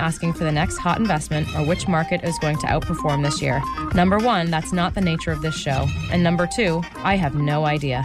asking for the next hot investment or which market is going to outperform this year. Number one, that's not the nature of this show. And number two, I have no idea.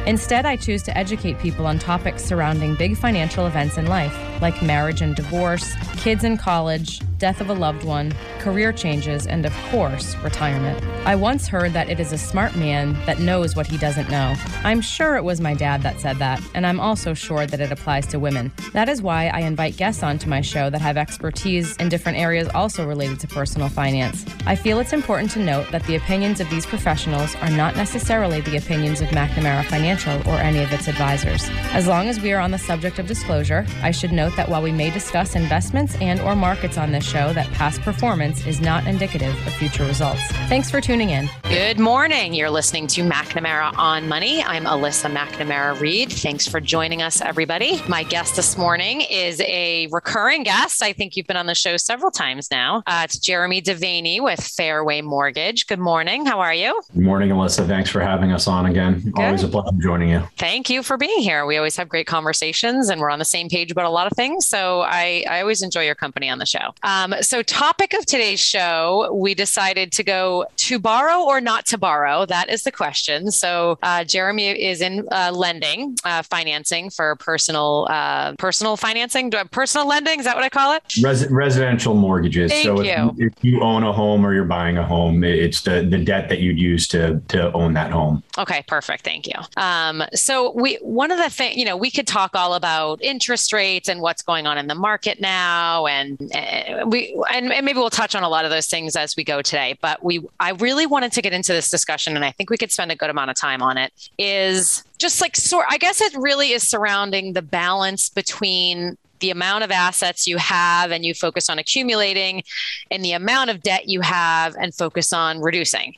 Instead, I choose to educate people on topics surrounding big financial events in life, like marriage and divorce, kids in college, death of a loved one, career changes, and of course, retirement. I once heard that it is a smart man that knows what he doesn't know. I'm sure it was my dad that said that, and I'm also sure that it applies to women. That is why I invite guests onto my show that have expertise in different areas also related to personal finance. I feel it's important to note that the opinions of these professionals are not necessarily the opinions of McNamara Financial or any of its advisors. As long as we are on the subject of disclosure, I should note that while we may discuss investments and or markets on this show that past performance is not indicative of future results. Thanks for tuning in. Good morning. You're listening to McNamara on Money. I'm Alyssa McNamara Reed. Thanks for joining us, everybody. My guest this morning is a recurring guest. I think you've been on the show several times now. Uh, it's Jeremy Devaney with Fairway Mortgage. Good morning. How are you? Good morning, Alyssa. Thanks for having us on again. Good. Always a pleasure joining you. Thank you for being here. We always have great conversations and we're on the same page about a lot of things. So I, I always enjoy your company on the show. Um, so, topic of today's show, we decided to go to borrow or not to borrow. That is the question. So, uh, Jeremy is in uh, lending, uh, financing for personal uh, personal financing, Do I personal lending. Is that what I call it? Res- residential mortgages. Thank so, you. If, if you own a home or you're buying a home, it's the the debt that you'd use to to own that home. Okay, perfect. Thank you. Um, so, we one of the things you know we could talk all about interest rates and what's going on in the market now, and uh, we and, and maybe we'll touch on a lot of those things as we go today. But we I really wanted to get into this discussion, and I think we could spend a good amount of time on it. Is just like sort I guess it really is surrounding the balance between the amount of assets you have and you focus on accumulating and the amount of debt you have and focus on reducing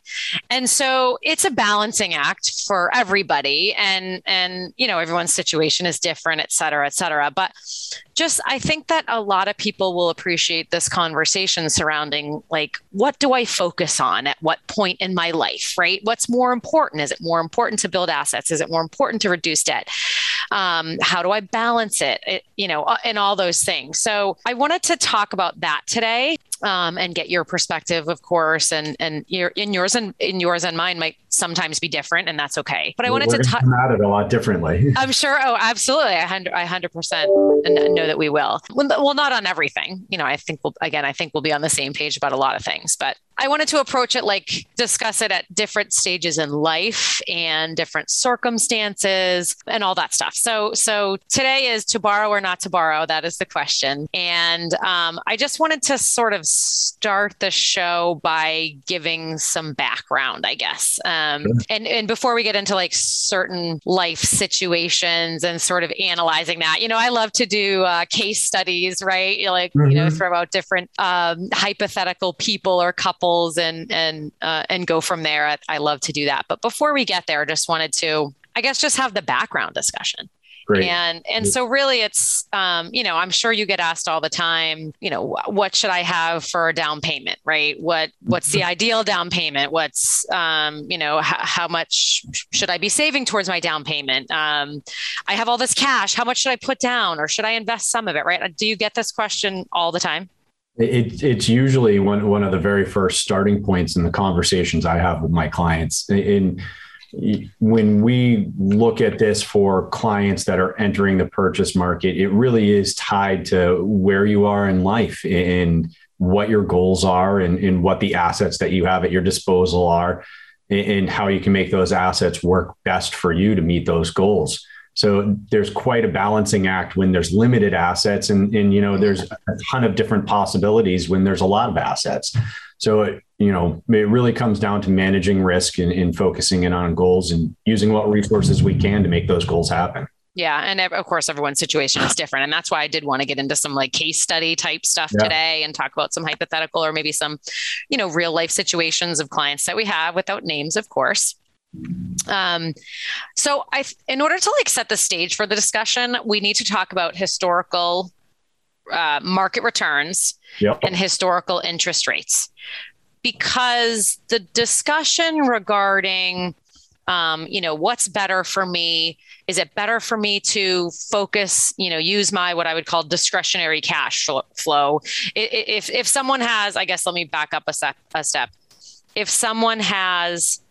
and so it's a balancing act for everybody and and you know everyone's situation is different et cetera et cetera but just I think that a lot of people will appreciate this conversation surrounding like what do I focus on at what point in my life, right? What's more important? Is it more important to build assets? Is it more important to reduce debt? Um, how do I balance it? it? You know, uh, and all those things. So I wanted to talk about that today um, and get your perspective, of course, and and your in yours and in yours and mine might sometimes be different, and that's okay. But I wanted We're to talk at it a lot differently. I'm sure. Oh, absolutely. I hundred, I hundred percent know that we will. Well, not on everything. You know, I think we'll again. I think we'll be on the same page about a lot of things, but I wanted to approach it like discuss it at different stages in life and different circumstances and all that stuff. So, so today is to borrow or not to borrow. That is the question. And um, I just wanted to sort of start the show by giving some background, I guess. Um, sure. And and before we get into like certain life situations and sort of analyzing that, you know, I love to do uh, case studies, right? Like mm-hmm. you know, mm-hmm. throw out different um, hypothetical people or couples and and uh, and go from there. I, I love to do that. But before we get there, I just wanted to, I guess, just have the background discussion. Great. And and so really it's um, you know, I'm sure you get asked all the time, you know, what should I have for a down payment, right? What what's the ideal down payment? What's um, you know, h- how much should I be saving towards my down payment? Um, I have all this cash, how much should I put down or should I invest some of it, right? Do you get this question all the time? It, it's usually one one of the very first starting points in the conversations I have with my clients. In when we look at this for clients that are entering the purchase market, it really is tied to where you are in life and what your goals are and, and what the assets that you have at your disposal are and how you can make those assets work best for you to meet those goals. So there's quite a balancing act when there's limited assets, and and you know there's a ton of different possibilities when there's a lot of assets. So it, you know it really comes down to managing risk and, and focusing in on goals and using what resources we can to make those goals happen. Yeah, and of course everyone's situation is different, and that's why I did want to get into some like case study type stuff yeah. today and talk about some hypothetical or maybe some, you know, real life situations of clients that we have without names, of course. Um, so I, in order to like set the stage for the discussion, we need to talk about historical uh, market returns yep. and historical interest rates, because the discussion regarding, um, you know, what's better for me? Is it better for me to focus, you know, use my what I would call discretionary cash flow? If if someone has, I guess, let me back up a step. A step. If someone has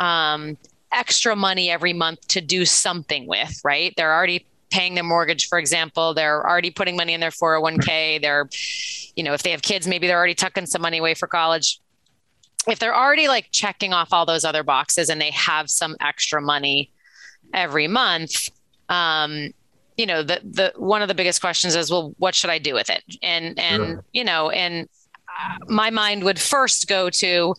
um, extra money every month to do something with, right? They're already paying their mortgage, for example. They're already putting money in their 401k. They're, you know, if they have kids, maybe they're already tucking some money away for college. If they're already like checking off all those other boxes and they have some extra money every month, um, you know, the the one of the biggest questions is, well, what should I do with it? And and sure. you know, and uh, my mind would first go to,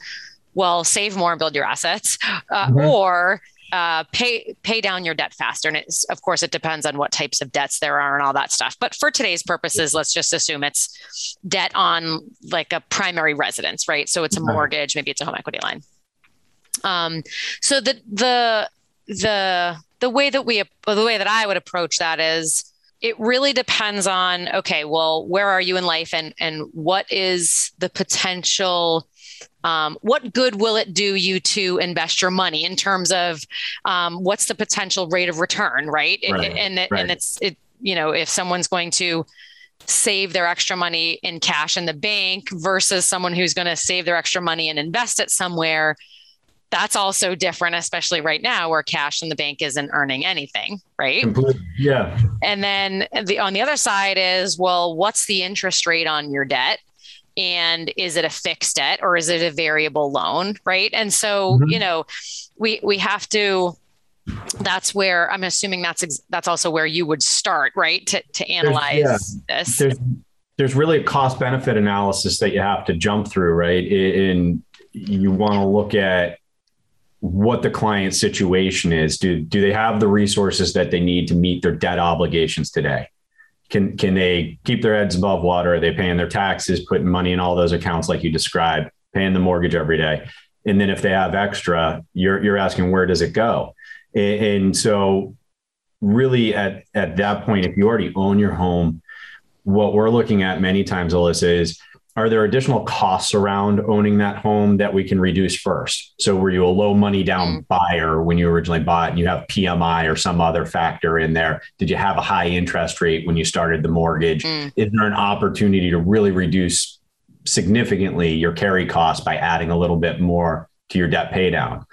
well, save more and build your assets, uh, mm-hmm. or uh, pay pay down your debt faster. And it's of course it depends on what types of debts there are and all that stuff. But for today's purposes, let's just assume it's debt on like a primary residence, right? So it's a mortgage, maybe it's a home equity line. Um, so the the the the way that we the way that I would approach that is it really depends on okay well where are you in life and and what is the potential um, what good will it do you to invest your money in terms of um, what's the potential rate of return, right? right. And it, right. and it's it you know if someone's going to save their extra money in cash in the bank versus someone who's going to save their extra money and invest it somewhere that's also different especially right now where cash in the bank isn't earning anything right Completely. yeah and then the on the other side is well what's the interest rate on your debt and is it a fixed debt or is it a variable loan right? And so mm-hmm. you know we we have to that's where i'm assuming that's ex- that's also where you would start right to, to analyze yeah, this. There's, there's really a cost benefit analysis that you have to jump through right? And you want to look at what the client situation is. Do do they have the resources that they need to meet their debt obligations today can can they keep their heads above water? Are they paying their taxes, putting money in all those accounts like you described, paying the mortgage every day? And then if they have extra, you're you're asking where does it go? And, and so really at at that point, if you already own your home, what we're looking at many times, Alyssa, is are there additional costs around owning that home that we can reduce first? So were you a low money down mm. buyer when you originally bought and you have PMI or some other factor in there? Did you have a high interest rate when you started the mortgage? Mm. Is there an opportunity to really reduce significantly your carry cost by adding a little bit more to your debt pay down?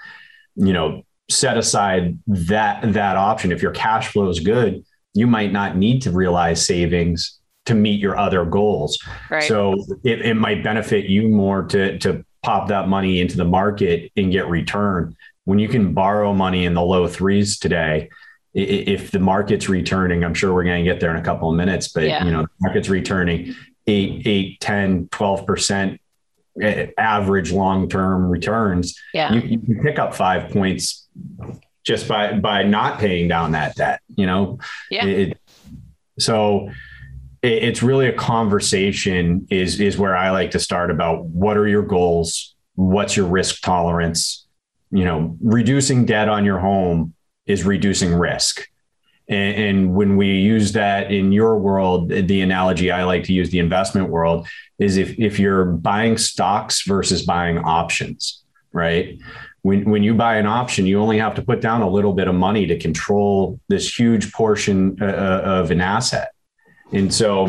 You know, set aside that that option. If your cash flow is good, you might not need to realize savings to meet your other goals. Right. So it, it might benefit you more to to pop that money into the market and get return when you can borrow money in the low threes today if the market's returning i'm sure we're going to get there in a couple of minutes but yeah. you know the market's returning 8 8 10 12% eh, average long-term returns yeah. you, you can pick up five points just by by not paying down that debt you know yeah. It, so it's really a conversation is is where I like to start about what are your goals, what's your risk tolerance. You know, reducing debt on your home is reducing risk. And, and, when we use that in your world, the analogy I like to use the investment world is if, if you're buying stocks versus buying options, right? When, when you buy an option, you only have to put down a little bit of money to control this huge portion uh, uh of an asset. And so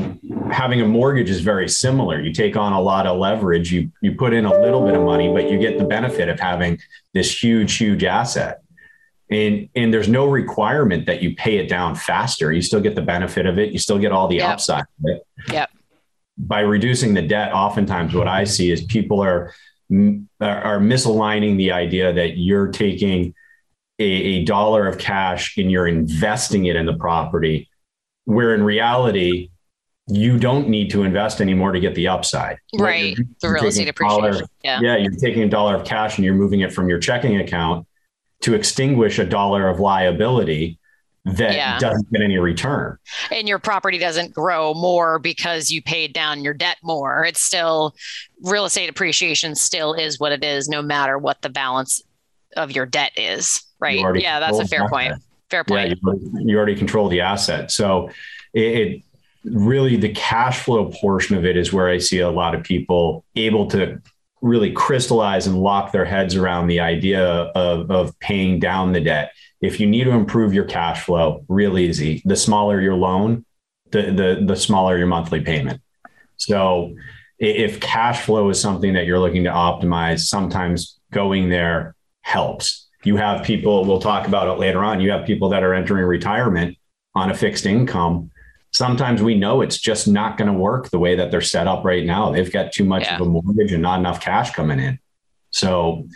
having a mortgage is very similar. You take on a lot of leverage, you, you put in a little bit of money, but you get the benefit of having this huge, huge asset. And and there's no requirement that you pay it down faster. You still get the benefit of it. You still get all the yep. upside of it. Yep. By reducing the debt oftentimes what i see is people are are misaligning the idea that you're taking a, a dollar of cash and you're investing it in the property where in reality you don't need to invest anymore to get the upside. Right. the real estate appreciation. Dollar, yeah. yeah. You're taking a dollar of cash and you're moving it from your checking account to extinguish a dollar of liability that yeah. doesn't get any return. And your property doesn't grow more because you paid down your debt more. It's still real estate appreciation still is what it is, no matter what the balance of your debt is. Right. Yeah, that's a fair point. Fair point. Yeah, you, already control the asset. So it, it really the cash flow portion of it is where I see a lot of people able to really crystallize and lock their heads around the idea of, of paying down the debt. If you need to improve your cash flow, real easy. The smaller your loan, the the the smaller your monthly payment. So if cash flow is something that you're looking to optimize, sometimes going there helps. You have people, we'll talk about it later on. You have people that are entering retirement on a fixed income sometimes we know it's just not going to work the way that they're set up right now. They've got too much yeah. of a mortgage and not enough cash coming in. So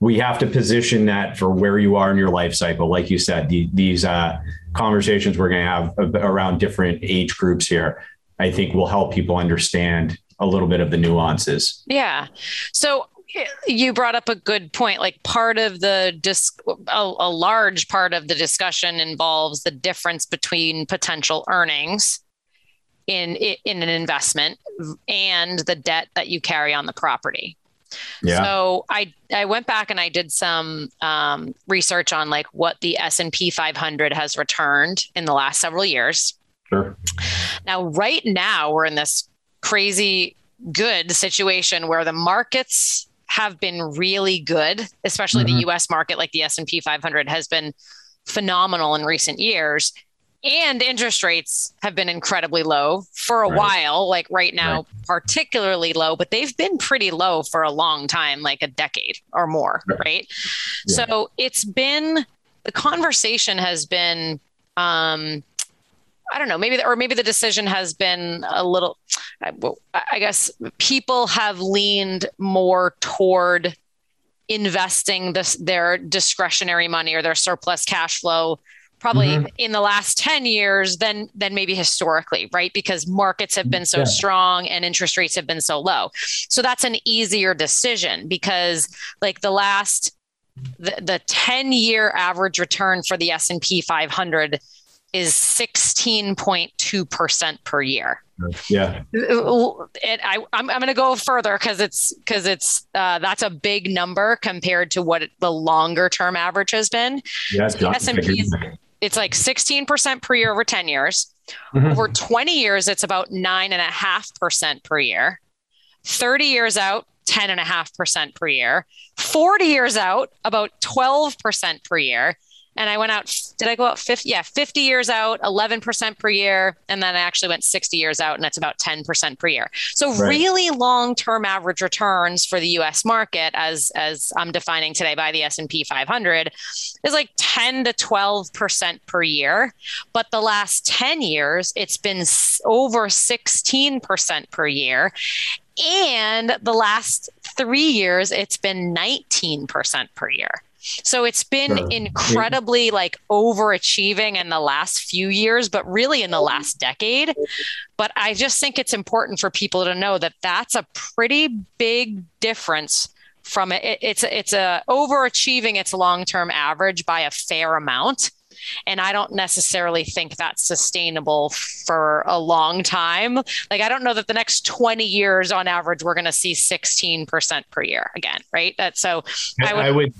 we have to position that for where you are in your life cycle. Like you said, the, these uh, conversations we're going to have around different age groups here, I think will help people understand a little bit of the nuances. Yeah. So you brought up a good point like part of the dis- a, a, large part of the discussion involves the difference between potential earnings in in an investment and the debt that you carry on the property yeah. So I I went back and I did some um, research on like what the S and P 500 has returned in the last several years. Sure. Now, right now we're in this crazy good situation where the markets have been really good, especially mm-hmm. the US market like the S&P 500 has been phenomenal in recent years and interest rates have been incredibly low for a right. while like right now right. particularly low but they've been pretty low for a long time like a decade or more right, right? Yeah. so it's been the conversation has been um I don't know, maybe, or maybe the decision has been a little, I guess people have leaned more toward investing this, their discretionary money or their surplus cash flow probably mm-hmm. in the last 10 years than than maybe historically right because markets have been so yeah. strong and interest rates have been so low so that's an easier decision because like the last the, the 10 year average return for the S&P 500 is 16.2% per year. Yeah. It, I, I'm, I'm going to go further because it's because it's uh, that's a big number compared to what the longer term average has been. Yeah, so S&P it's like 16% per year over 10 years. Mm-hmm. Over 20 years, it's about nine and a half percent per year. 30 years out, 10.5% per year. 40 years out, about 12% per year and I went out. Did I go out 50? Yeah, 50 years out, 11% per year. And then I actually went 60 years out and it's about 10% per year. So right. really long-term average returns for the US market as, as I'm defining today by the S&P 500 is like 10 to 12% per year. But the last 10 years, it's been over 16% per year. And the last three years, it's been 19% per year. So it's been incredibly like overachieving in the last few years, but really in the last decade. But I just think it's important for people to know that that's a pretty big difference from it. It's it's a overachieving its long term average by a fair amount. And I don't necessarily think that's sustainable for a long time. Like, I don't know that the next 20 years on average, we're going to see 16% per year again, right? That so I would, I would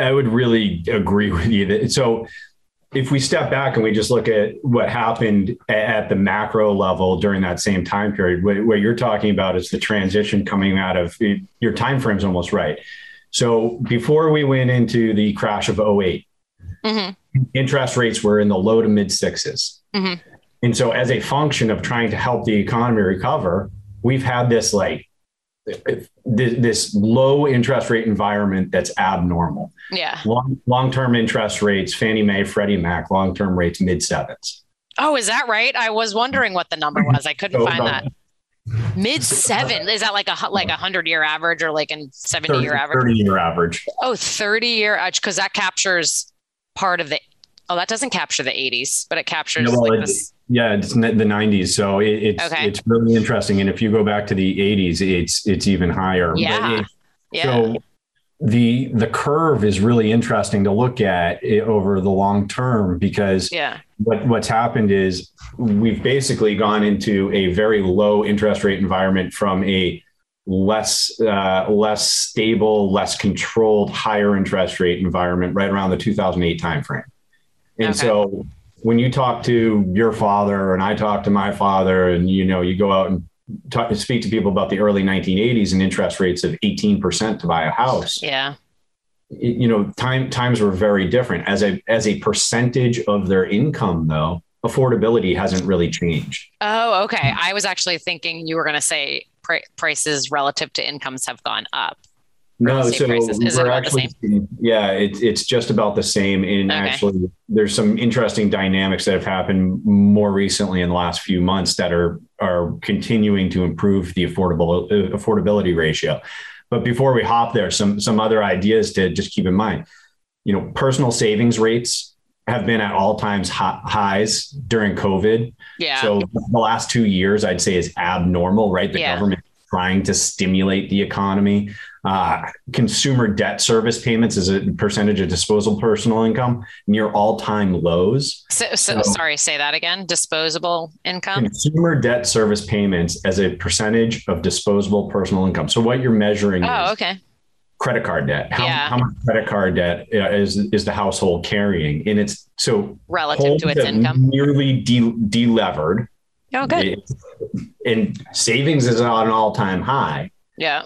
I would really agree with you. That, so if we step back and we just look at what happened at the macro level during that same time period, what, you're talking about is the transition coming out of your time frame's almost right. So before we went into the crash of 8 mm-hmm. interest rates were in the low to mid 6s mm-hmm. And so as a function of trying to help the economy recover, we've had this like this low interest rate environment that's abnormal. Yeah. Long term interest rates, Fannie Mae, Freddie Mac, long term rates mid sevens. Oh, is that right? I was wondering what the number was. I couldn't so, find that. Mid seven is that like a like a hundred year average or like a 70 year average? 30 year average. Oh, 30 year average because that captures part of the oh that doesn't capture the 80s, but it captures no, like this yeah, it's the 90s. So it, it's okay. it's really interesting. And if you go back to the 80s, it's it's even higher. Yeah. It, yeah. So the the curve is really interesting to look at over the long term because yeah. what what's happened is we've basically gone into a very low interest rate environment from a less uh, less stable, less controlled, higher interest rate environment right around the 2008 timeframe. And okay. so when you talk to your father and I talk to my father, and you know, you go out and talk, speak to people about the early 1980s and interest rates of 18% to buy a house. Yeah. You know, time times were very different. As a as a percentage of their income, though, affordability hasn't really changed. Oh, okay. I was actually thinking you were going to say pr- prices relative to incomes have gone up. No, so we're actually, yeah, it's it's just about the same. And okay. actually, there's some interesting dynamics that have happened more recently in the last few months that are are continuing to improve the affordable uh, affordability ratio. But before we hop there, some some other ideas to just keep in mind. You know, personal savings rates have been at all times highs during COVID. Yeah. So the last two years, I'd say, is abnormal, right? The yeah. government trying to stimulate the economy. Uh, consumer debt service payments as a percentage of disposable personal income near all time lows. So, so, so, sorry, say that again. Disposable income? Consumer debt service payments as a percentage of disposable personal income. So, what you're measuring oh, okay. credit card debt. How, yeah. how much credit card debt uh, is, is the household carrying? And it's so relative to its income, nearly de- delevered. Oh, good. It, and savings is on an all time high. Yeah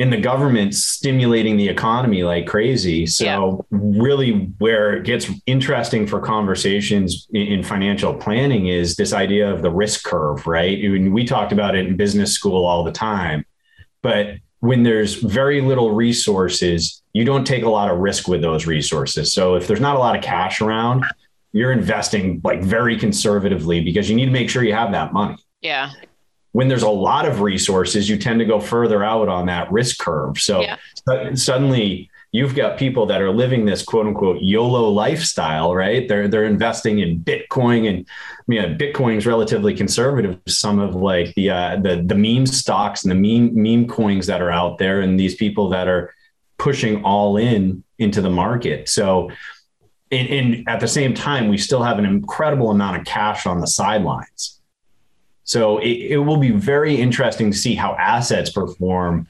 and the government's stimulating the economy like crazy. So yeah. really where it gets interesting for conversations in, in, financial planning is this idea of the risk curve, right? we talked about it in business school all the time, but when there's very little resources, you don't take a lot of risk with those resources. So if there's not a lot of cash around, you're investing like very conservatively because you need to make sure you have that money. Yeah when there's a lot of resources, you tend to go further out on that risk curve. So yeah. suddenly you've got people that are living this quote unquote YOLO lifestyle, right? They're they're investing in Bitcoin and I mean Bitcoin is relatively conservative. Some of like the uh, the the meme stocks and the meme meme coins that are out there, and these people that are pushing all in into the market. So and, and at the same time, we still have an incredible amount of cash on the sidelines. So it, it will be very interesting to see how assets perform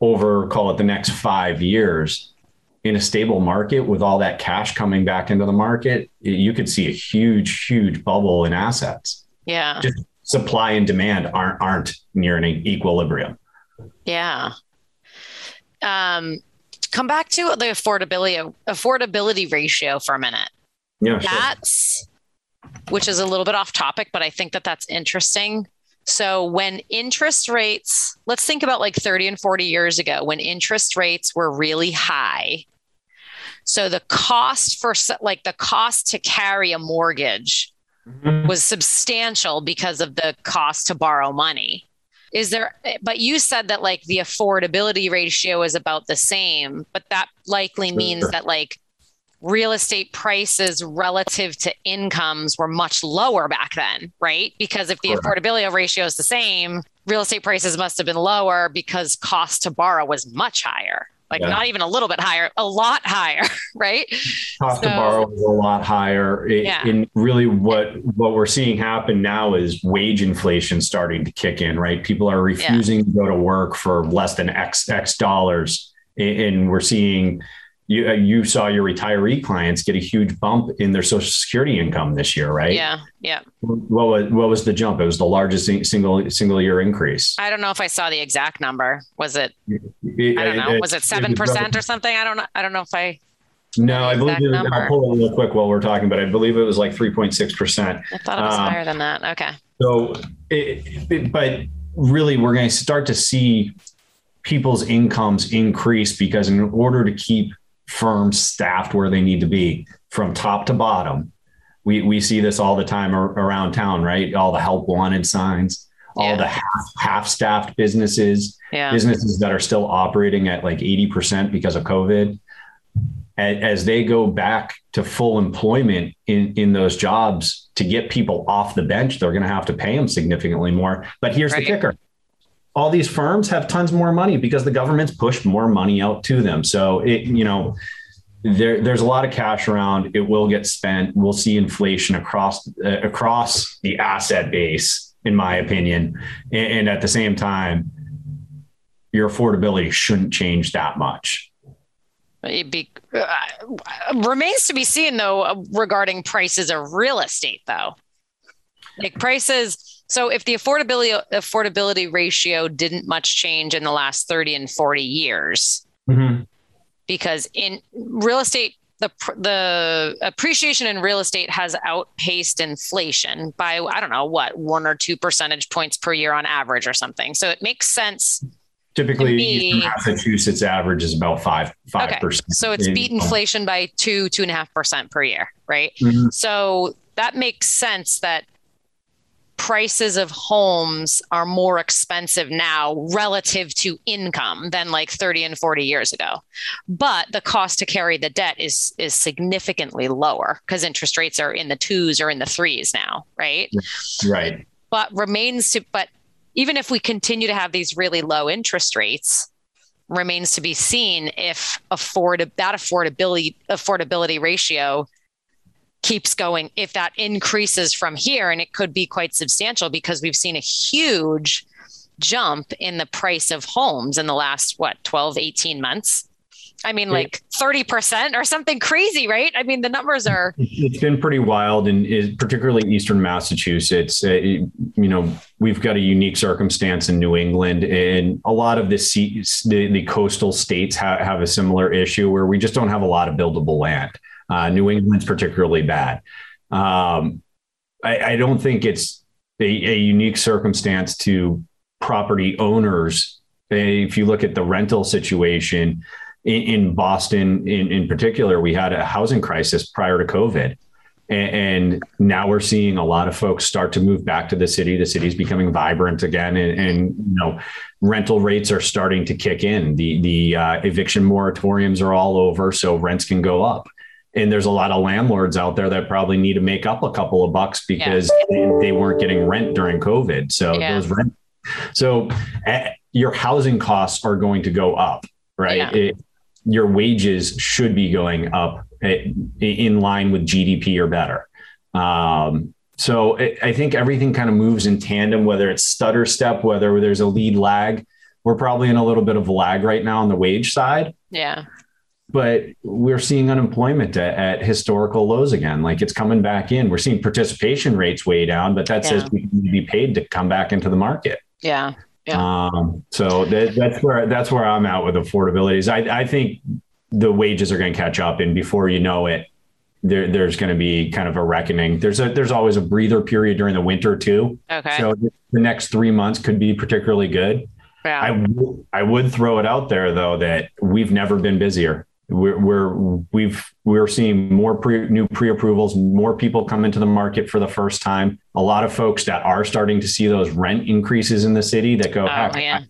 over, call it the next five years in a stable market with all that cash coming back into the market. You could see a huge, huge bubble in assets. Yeah. Just supply and demand aren't aren't near an equilibrium. Yeah. Um, come back to the affordability affordability ratio for a minute. Yeah, that's which is a little bit off topic, but I think that that's interesting. So when interest rates, let's think about like 30 and 40 years ago when interest rates were really high. So the cost for like the cost to carry a mortgage mm-hmm. was substantial because of the cost to borrow money. Is there but you said that like the affordability ratio is about the same, but that likely means that like real estate prices relative to incomes were much lower back then, right? Because if the Correct. affordability ratio is the same, real estate prices must have been lower because cost to borrow was much higher. Like yeah. not even a little bit higher, a lot higher, right? Cost so, to borrow is a lot higher. It, yeah. And really, what what we're seeing happen now is wage inflation starting to kick in, right? People are refusing yeah. to go to work for less than X X dollars, and we're seeing you uh, you saw your retiree clients get a huge bump in their social security income this year, right? Yeah, yeah. What was what was the jump? It was the largest single single year increase. I don't know if I saw the exact number. Was it? I don't know. Was it seven percent or something? I don't know. I don't know if I. No, I believe it, I'll pull it real quick while we're talking, but I believe it was like 3.6%. I thought it was um, higher than that. Okay. So, it, it, but really, we're going to start to see people's incomes increase because in order to keep firms staffed where they need to be from top to bottom. We, we see this all the time around town, right? All the help wanted signs, all yeah. the half, half staffed businesses, yeah. businesses that are still operating at like 80% because of COVID. As they go back to full employment in, in those jobs to get people off the bench, they're going to have to pay them significantly more. But here's right. the kicker all these firms have tons more money because the government's pushed more money out to them. So it, you know, there, there's a lot of cash around. It will get spent. We'll see inflation across uh, across the asset base, in my opinion. And, and at the same time, your affordability shouldn't change that much. It be, uh, remains to be seen, though, regarding prices of real estate, though. Like prices so if the affordability affordability ratio didn't much change in the last 30 and 40 years, mm-hmm. because in real estate, the the appreciation in real estate has outpaced inflation by I don't know what one or two percentage points per year on average or something. So it makes sense. Typically, me, Massachusetts average is about five five okay. percent. So it's beat inflation by two two and a half percent per year, right? Mm-hmm. So that makes sense that prices of homes are more expensive now relative to income than like 30 and 40 years ago. But the cost to carry the debt is is significantly lower because interest rates are in the twos or in the threes now right? Right. But remains to but even if we continue to have these really low interest rates remains to be seen if afford that affordability affordability ratio keeps going if that increases from here and it could be quite substantial because we've seen a huge jump in the price of homes in the last what 12 18 months? I mean like 30% or something crazy right? I mean the numbers are it's been pretty wild and particularly eastern massachusetts. Uh, you know we've got a unique circumstance in new england and a lot of the, the, the coastal states ha- have a similar issue where we just don't have a lot of buildable land uh, New England's particularly bad. Um, I, I, don't think it's a, a, unique circumstance to property owners. If you look at the rental situation in, in Boston, in, in particular, we had a housing crisis prior to COVID. And, now we're seeing a lot of folks start to move back to the city. The city's becoming vibrant again, and, and you know, rental rates are starting to kick in. The the uh, eviction moratoriums are all over, so rents can go up and there's a lot of landlords out there that probably need to make up a couple of bucks because yeah. they, they, weren't getting rent during COVID. So yeah. those rent, so uh, your housing costs are going to go up, right? Yeah. It, your wages should be going up eh, in line with GDP or better. Um, so it, I think everything kind of moves in tandem, whether it's stutter step, whether there's a lead lag. We're probably in a little bit of lag right now on the wage side. Yeah but we're seeing unemployment at, at, historical lows again. Like it's coming back in. We're seeing participation rates way down, but that yeah. says we need to be paid to come back into the market. Yeah. Yeah. Um, so that, that's where that's where I'm at with affordability. Is I, I think the wages are going to catch up, and before you know it, there, there's going to be kind of a reckoning. There's a there's always a breather period during the winter too. Okay. So the next three months could be particularly good. Yeah. I, w- I would throw it out there though that we've never been busier we're, we're we've we're seeing more pre, new pre-approvals more people come into the market for the first time. A lot of folks that are starting to see those rent increases in the city that go oh,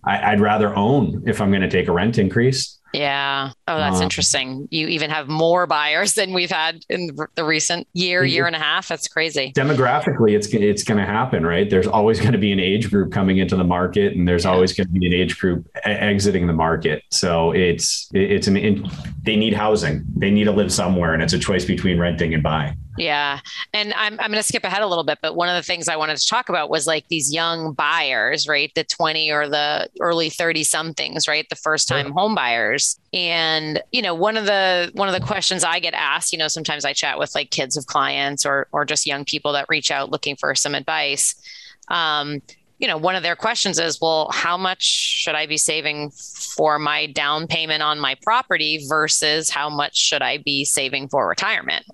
I, i'd rather own if i'm going to take a rent increase yeah. Oh, that's um, interesting. You even have more buyers than we've had in the recent year, year and a half. That's crazy. Demographically, it's it's going to happen, right? There's always going to be an age group coming into the market, and there's yeah. always going to be an age group exiting the market. So it's it's an they need housing, they need to live somewhere, and it's a choice between renting and buying. Yeah. And I'm, I'm going to skip ahead a little bit, but one of the things I wanted to talk about was like these young buyers, right? The 20 or the early 30 somethings, right? The first time yeah. home buyers. And, you know, one of the, one of the questions I get asked, you know, sometimes I chat with like kids of clients or, or just young people that reach out looking for some advice. Um, you know, one of their questions is, well, how much should I be saving for my down payment on my property versus how much should I be saving for retirement?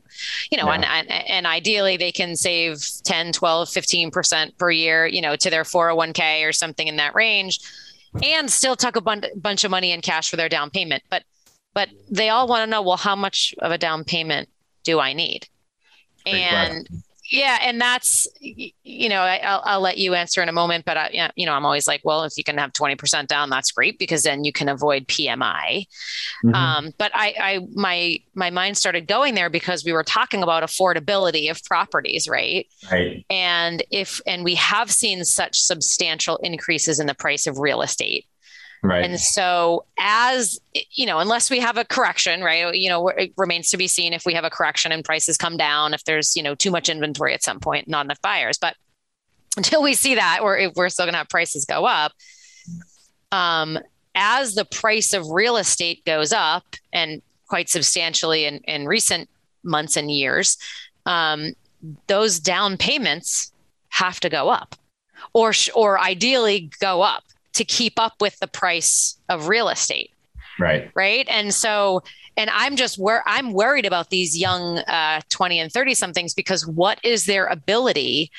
You know, yeah. and, and, and ideally they can save 10, 12, 15% per year, you know, to their 401k or something in that range and still tuck a bun- bunch of money in cash for their down payment. But, but they all want to know, well, how much of a down payment do I need? Great and, question yeah, and that's you know I, will I'll let you answer in a moment, but I, you know I'm always like, well, if you can have twenty percent down, that's great because then you can avoid PMI. Mm-hmm. Um, but I, I my my mind started going there because we were talking about affordability of properties, right? Right. And if and we have seen such substantial increases in the price of real estate. Right. And so, as you know, unless we have a correction, right? You know, it remains to be seen if we have a correction and prices come down, if there's, you know, too much inventory at some point, not enough buyers. But until we see that, if we're still going to have prices go up, um, as the price of real estate goes up and quite substantially in, in recent months and years, um, those down payments have to go up or, or ideally go up to keep up with the price of real estate. Right. Right. And so, and I'm just where I'm worried about these young uh, 20 and 30 somethings because what is their ability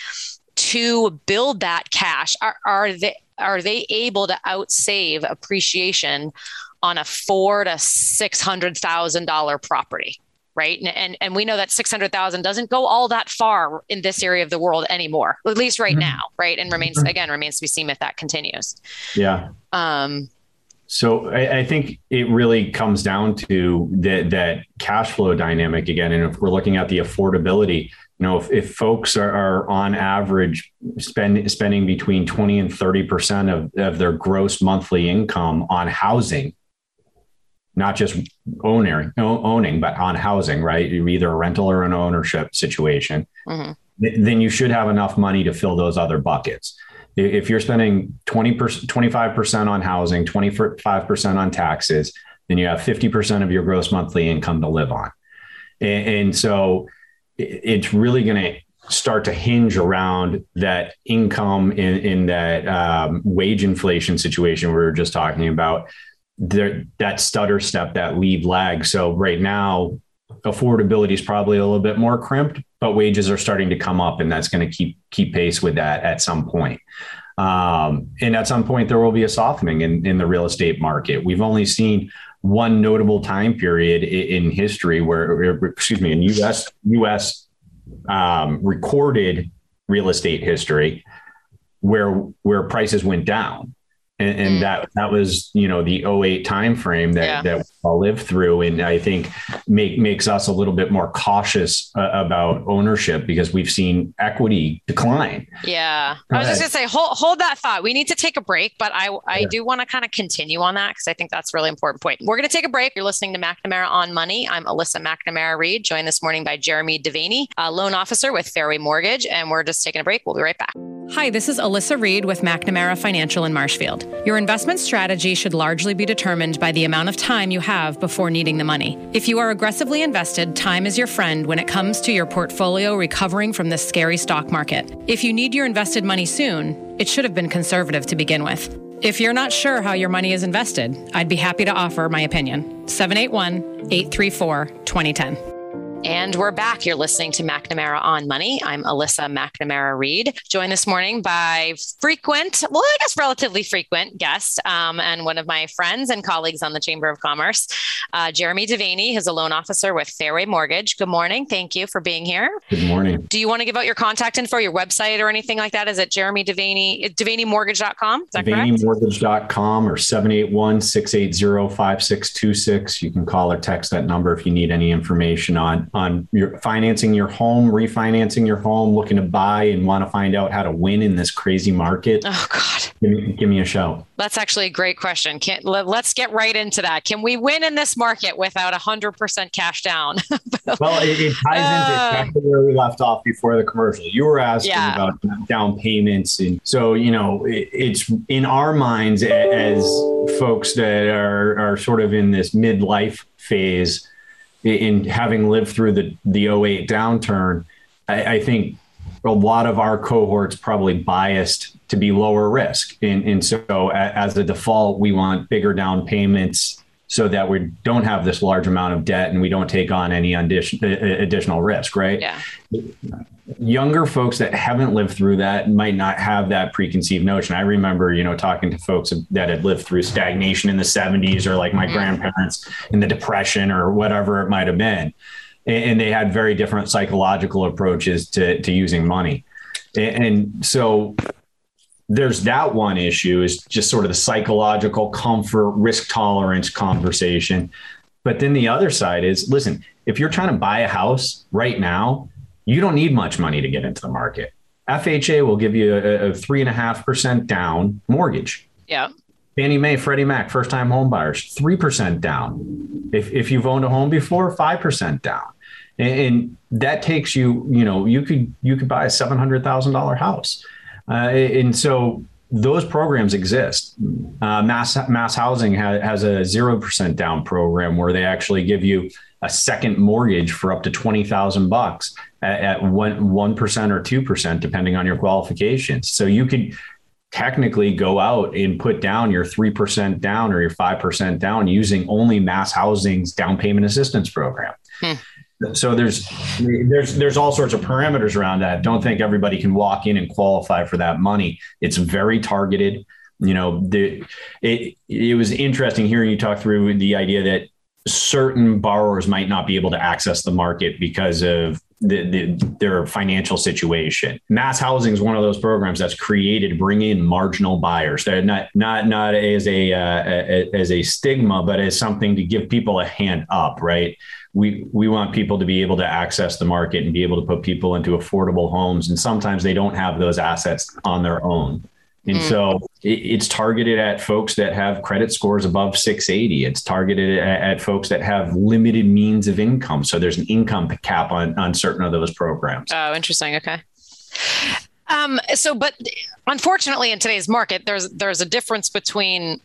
to build that cash? Are, are they are they able to outsave appreciation on a four to six hundred thousand dollar property? Right? And, and, and we know that 600,000 doesn't go all that far in this area of the world anymore, at least right mm-hmm. now, right? And remains, mm-hmm. again, remains to be seen if that continues. Yeah. Um, so I, I, think it really comes down to that that cash flow dynamic again. And if we're looking at the affordability, you know, if, if folks are, are on average spend, spending between 20 and 30% of, of their gross monthly income on housing, not just owning, owning, but on housing, right? You're either a rental or an ownership situation. Mm-hmm. Then you should have enough money to fill those other buckets. If you're spending 20%, 25% on housing, 25% on taxes, then you have 50% of your gross monthly income to live on. And, and so it's really going to start to hinge around that income in, in that um, wage inflation situation we were just talking about there, that stutter step, that lead lag. So right now, affordability is probably a little bit more crimped, but wages are starting to come up, and that's going to keep keep pace with that at some point. Um, and at some point, there will be a softening in, in the real estate market. We've only seen one notable time period in, in history where, excuse me, in U.S. U.S. Um, recorded real estate history where where prices went down and, and mm. that that was you know the 08 timeframe that yeah. that all lived through and i think make makes us a little bit more cautious uh, about ownership because we've seen equity decline. Yeah. I was just going to say hold, hold that thought. We need to take a break but i i yeah. do want to kind of continue on that because i think that's a really important point. We're going to take a break. You're listening to mcnamara on money. I'm alyssa mcnamara reed joined this morning by jeremy devaney a loan officer with fairway mortgage and we're just taking a break. We'll be right back. Hi this is alyssa reed with mcnamara financial in marshfield. Your investment strategy should largely be determined by the amount of time you have before needing the money. If you are aggressively invested, time is your friend when it comes to your portfolio recovering from this scary stock market. If you need your invested money soon, it should have been conservative to begin with. If you're not sure how your money is invested, I'd be happy to offer my opinion. 781 834 2010. And we're back. You're listening to McNamara on Money. I'm Alyssa McNamara Reed, joined this morning by frequent, well, I guess relatively frequent guest um, and one of my friends and colleagues on the Chamber of Commerce, uh, Jeremy Devaney, who's a loan officer with Fairway Mortgage. Good morning. Thank you for being here. Good morning. Do you want to give out your contact info, your website or anything like that? Is it Jeremy Devaney, DevaneyMortgage.com? Is that DevaneyMortgage.com or 781 680 5626. You can call or text that number if you need any information on on your financing your home, refinancing your home, looking to buy and want to find out how to win in this crazy market, oh God, give me, give me a shout. That's actually a great question. Can, let, us get right into that. Can we win in this market without 100% cash down? well, it, it ties into uh, exactly where we left off before the commercial. You were asking yeah. about down payments. And so, you know, it, it's in our minds as folks that are, are sort of in this midlife phase in having lived through the, the 08 downturn, I, I think a lot of our cohorts probably biased to be lower risk. And, and so as a default, we want bigger down payments so that we don't have this large amount of debt and we don't take on any additional risk, right? Yeah. Younger folks that haven't lived through that might not have that preconceived notion. I remember, you know, talking to folks that had lived through stagnation in the 70s or like my mm-hmm. grandparents in the depression or whatever it might have been. And they had very different psychological approaches to, to using money. And so there's that one issue is just sort of the psychological comfort, risk tolerance conversation. But then the other side is listen, if you're trying to buy a house right now, you don't need much money to get into the market. FHA will give you a, a three and a half percent down mortgage. Yeah. Fannie Mae, Freddie Mac, first time home buyers, 3% down. If, if you've owned a home before, 5% down. And, and that takes you, you know, you could, you could buy a $700,000 house. Uh, and so those programs exist. Uh, mass MassHousing ha- has a zero percent down program where they actually give you a second mortgage for up to twenty thousand bucks at one one percent or two percent, depending on your qualifications. So you could technically go out and put down your three percent down or your five percent down using only MassHousing's down payment assistance program. Hmm so there's there's there's all sorts of parameters around that. Don't think everybody can walk in and qualify for that money. It's very targeted. You know, the it it was interesting hearing you talk through the idea that certain borrowers might not be able to access the market because of the, the, their financial situation. MassHousing is one of those programs that's created to bring in marginal buyers. They're not not not as a, uh, a as a stigma, but as something to give people a hand up, right? we we want people to be able to access the market and be able to put people into affordable homes and sometimes they don't have those assets on their own and mm. so it's targeted at folks that have credit scores above 680 it's targeted at, folks that have limited means of income. So there's an income cap on on certain of those programs. Oh interesting. Okay. Um, so but unfortunately in today's market there's there's a difference between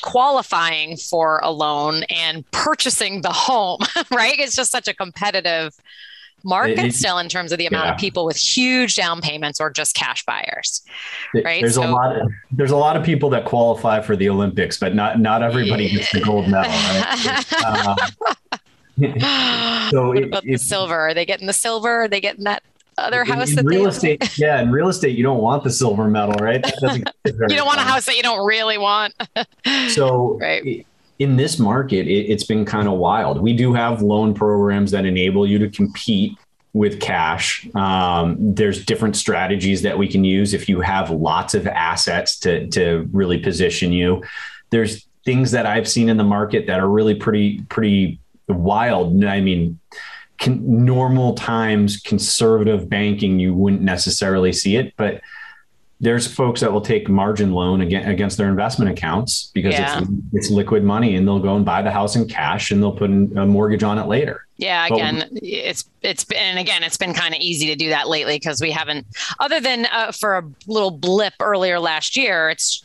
qualifying for a loan and purchasing the home, right? It's just such a competitive market it, still in terms of the amount yeah. of people with huge down payments or just cash buyers right? there's so, a lot of there's a lot of people that qualify for the olympics but not not everybody yeah. gets the gold medal right? uh, so it, the silver? Are they getting the silver? Are they getting that other house in, in real estate yeah in real estate you don't want the silver medal right? You don't want a house that you don't really want. So right in this market it, it's been kind of wild. We do have loan programs that enable you to compete with cash. Um, there's different strategies that we can use if you have lots of assets to to really position you. There's things that i've seen in the market that are really pretty pretty wild. I mean con- normal times conservative banking, you wouldn't necessarily see it, but there's folks that will take margin loan against their investment accounts because yeah. it's, it's liquid money and they'll go and buy the house in cash and they'll put a mortgage on it later. Yeah, again, but, it's it's been and again it's been kind of easy to do that lately because we haven't other than uh, for a little blip earlier last year, it's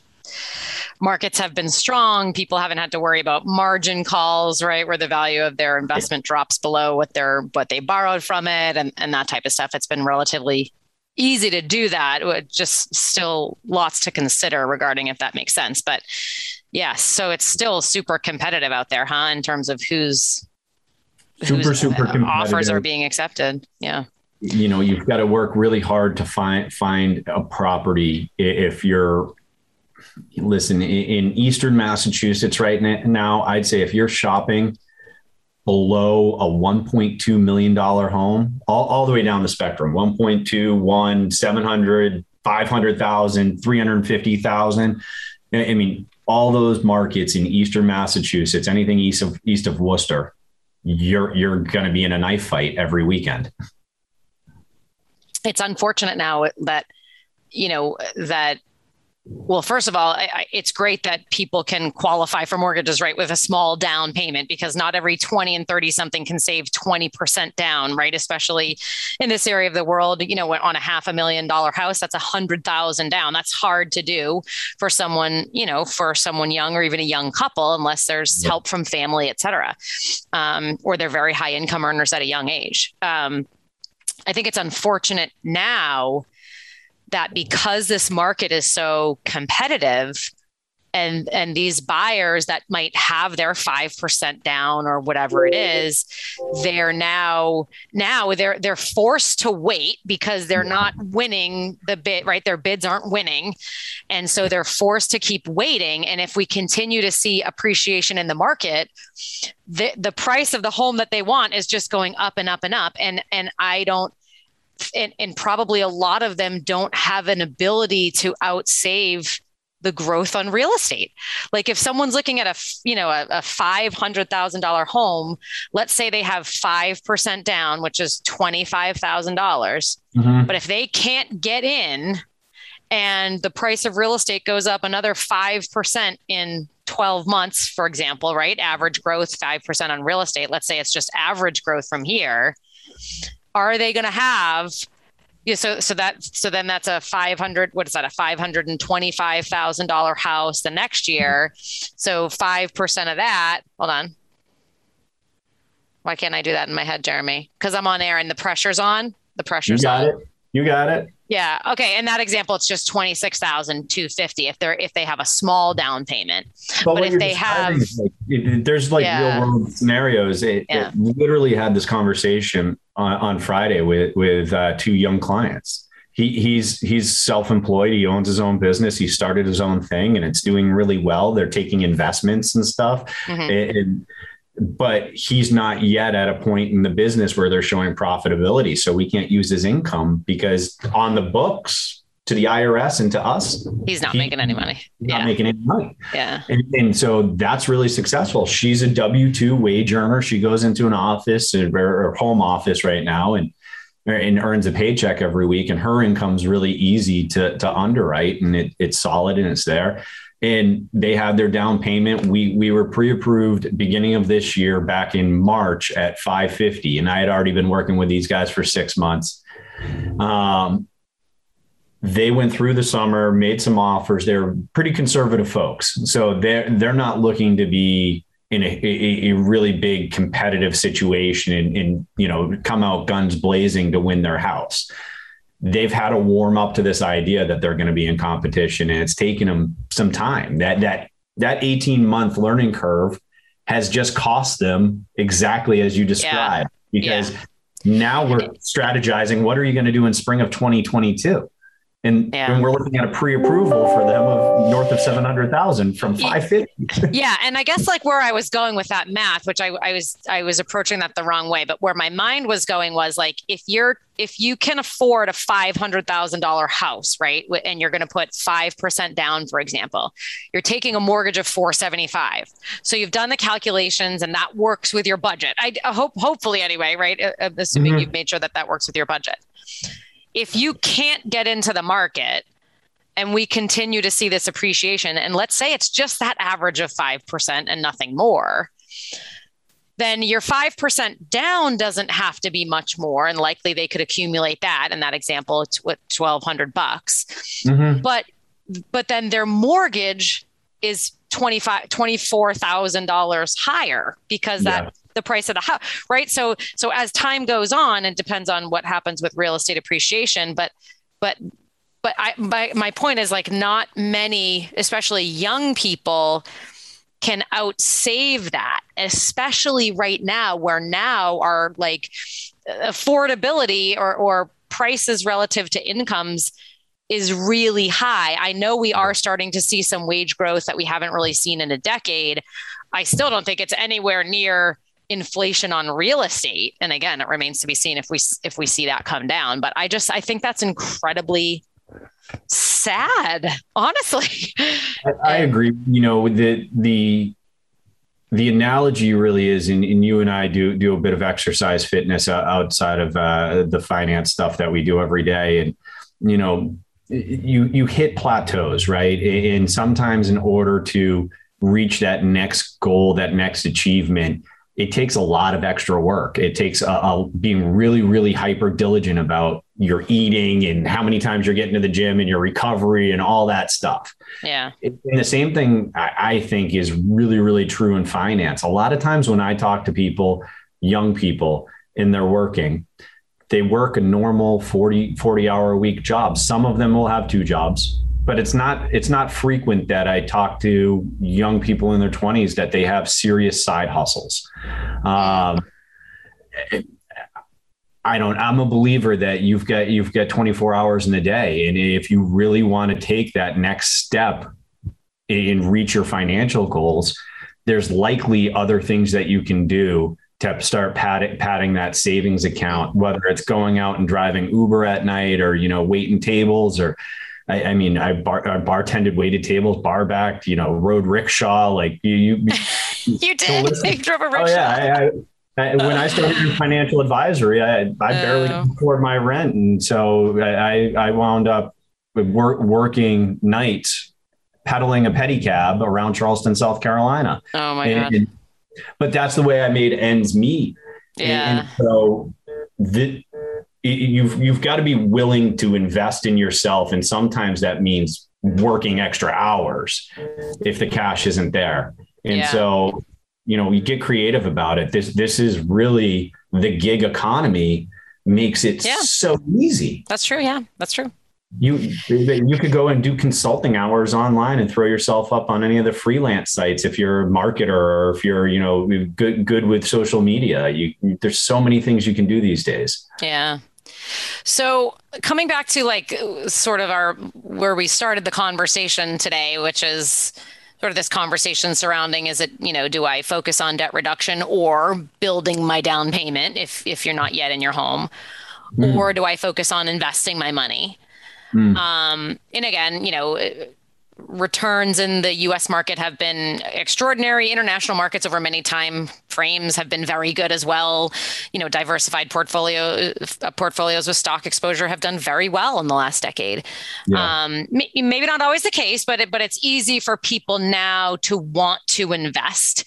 markets have been strong. People haven't had to worry about margin calls, right, where the value of their investment drops below what their what they borrowed from it, and and that type of stuff. It's been relatively easy to do that. Just still lots to consider regarding if that makes sense, but. Yes, so it's still super competitive out there, huh? In terms of who's super uh, super offers are being accepted. Yeah you know you've got to work really hard to find find a property if you're listen, in eastern Massachusetts right now, I'd say if you're shopping below a $1.2 million home, all, all the way down the spectrum 1.2, 1, 700, 500,000, 350,000. I mean, all those markets in eastern Massachusetts, anything east of east of Worcester, you're you're going to be in a knife fight every weekend. It's unfortunate now that you know that well, first of all, I, it's great that people can qualify for mortgages, right, with a small down payment because not every 20 and 30 something can save 20% down, right? Especially in this area of the world, you know, on a half a million dollar house, that's a hundred thousand down. That's hard to do for someone, you know, for someone young or even a young couple, unless there's yeah. help from family, et cetera, um, or they're very high income earners at a young age. Um, I think it's unfortunate now that because this market is so competitive and and these buyers that might have their 5% down or whatever it is they're now now they're they're forced to wait because they're not winning the bid right? Their bids aren't winning. And so they're forced to keep waiting. And if we continue to see appreciation in the market the the price of the home that they want is just going up and up and up. And and I don't and, and probably a lot of them don't have an ability to outsave the growth on real estate. Like if someone's looking at a you know a, a five hundred thousand dollar home, let's say they have five percent down, which is twenty five thousand dollars. Mm-hmm. But if they can't get in, and the price of real estate goes up another five percent in 12 months, for example, right? Average growth 5% on real estate. Let's say it's just average growth from here are they going to have yeah, so so that so then that's a five hundred. What is that? A five hundred and twenty-five thousand dollar house the next year. So five percent of that. Hold on. Why can't I do that in my head, Jeremy? Because I'm on air and the pressure's on. The pressure's you got on. it. You got it. Yeah. Okay. In that example, it's just twenty six thousand two fifty if they're if they have a small down payment. But, but if they have, like, it, there's like yeah. real world scenarios. It, yeah. it, literally had this conversation on, on Friday with with uh, two young clients. He, he's he's self-employed. He owns his own business. He started his own thing, and it's doing really well. They're taking investments and stuff, mm-hmm. and, but he's not yet at a point in the business where they're showing profitability. So we can't use his income because on the books to the IRS and to us, he's not he, making any money. yeah. Not making any money. Yeah. And, and, so that's really successful. She's a W two wage earner. She goes into an office or, home office right now and and earns a paycheck every week. And her income's really easy to to underwrite and it, it's solid and it's there. And they had their down payment. We we were pre-approved beginning of this year back in March at 550. And I had already been working with these guys for six months. Um, they went through the summer, made some offers. They're pretty conservative folks, so they're they're not looking to be in a, a, a really big competitive situation and, and you know come out guns blazing to win their house. They've had to warm up to this idea that they're going to be in competition, and it's taken them some time. That that that eighteen month learning curve has just cost them exactly as you described yeah. because. Yeah. Now we're strategizing. What are you going to do in spring of 2022? And, yeah. and we're looking at a pre-approval for them of north of 700,000 from 550. yeah. And I guess like where I was going with that math, which I, I was, I was approaching that the wrong way, but where my mind was going was like, if you're, if you can afford a $500,000 house, right. And you're going to put 5% down, for example, you're taking a mortgage of 475. So you've done the calculations and that works with your budget. I, I hope, hopefully anyway, right. Assuming mm-hmm. you've made sure that that works with your budget if you can't get into the market and we continue to see this appreciation, and let's say it's just that average of 5% and nothing more, then your 5% down doesn't have to be much more. And likely they could accumulate that. In that example, it's what 1200 bucks. Mm-hmm. But but then their mortgage is 25 $24,000 higher because yeah. The price of the house, right? So so as time goes on, it depends on what happens with real estate appreciation, but but but I my my point is like not many, especially young people can outsave that, especially right now where now our like affordability or or prices relative to incomes is really high. I know we are starting to see some wage growth that we haven't really seen in a decade. I still don't think it's anywhere near inflation on real estate. And again it remains to be seen if we if we see that come down but i just i think that's incredibly sad honestly. I, I agree. You know the the the analogy really is, and, and, you and I do do a bit of exercise fitness outside of uh, the finance stuff that we do every day, and you know, you you hit plateaus, right? And sometimes in order to reach that next goal, that next achievement, it takes a lot of extra work. It takes a, a being really, really hyper diligent about your eating and how many times you're getting to the gym and your recovery and all that stuff. Yeah. And the same thing I, I think is really, really true in finance. A lot of times when I talk to people, young people, and they're working, they work a normal 40, 40 hour a week job. Some of them will have two jobs but it's not it's not frequent that I talk to young people in their 20s that they have serious side hustles. Um, I don't. I'm a believer that you've got you've got 24 hours in a day, and if you really want to take that next step and reach your financial goals, there's likely other things that you can do to start padding, padding that savings account, whether it's going out and driving Uber at night or you know waiting tables or I, I mean, I, bar, I bartended, waited tables, bar backed, you know, rode rickshaw. Like you, you, you did. You drove a rickshaw. Oh yeah. I, I, when I started in oh. financial advisory, I, I barely oh. afford my rent, and so I, I wound up work, working nights, pedaling a pedicab around Charleston, South Carolina. Oh my and, god! And, but that's the way I made ends meet. Yeah. And, so the, you've you've got to be willing to invest in yourself and sometimes that means working extra hours if the cash isn't there. And yeah. so you know we get creative about it. This this is really the gig economy makes it yeah. so easy. That's true yeah that's true. You you could go and do consulting hours online and throw yourself up on any of the freelance sites if you're a marketer or if you're you know good good with social media. You there's so many things you can do these days. Yeah so coming back to like sort of our where we started the conversation today, which is sort of this conversation surrounding is it you know do i focus on debt reduction or building my down payment if if you're not yet in your home mm. or do i focus on investing my money mm. um and again you know returns in the US market have been extraordinary. International markets over many time frames have been very good as well. You know, diversified portfolio uh, portfolios with stock exposure have done very well in the last decade. Yeah. Um, maybe not always the case, but it, but it's easy for people now to want to invest,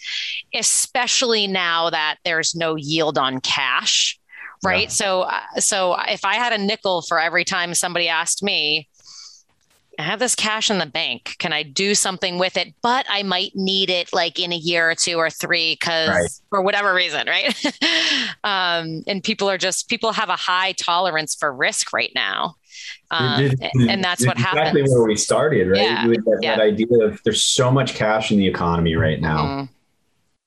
especially now that there's no yield on cash. Right. Yeah. So, uh, so if I had a nickel for every time somebody asked me, I have this cash in the bank. Can I do something with it? But I might need it like in a year or two or three because right. for whatever reason, right? um, and people are just people have a high tolerance for risk right now. Um, and that's what exactly happens. Exactly where we started, right? Yeah. That, yeah. that, idea of there's so much cash in the economy right now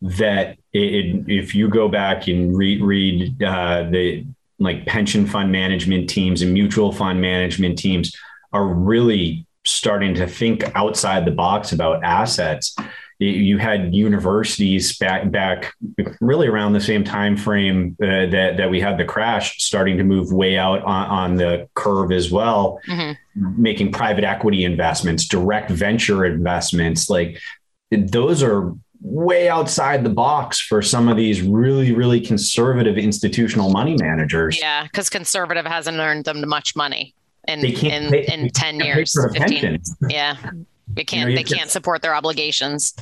mm-hmm. that it, if you go back and read, read uh, the like pension fund management teams and mutual fund management teams are really starting to think outside the box about assets. You had universities back back really around the same time frame uh, that that we had the crash starting to move way out on, on the curve as well mm-hmm. making private equity investments direct venture investments. Like those are way outside the box for some of these really really conservative institutional money managers. Yeah because conservative hasn't earned them much money in in, pay, in 10 years 15 yeah. They can't you know, they can't support their obligations.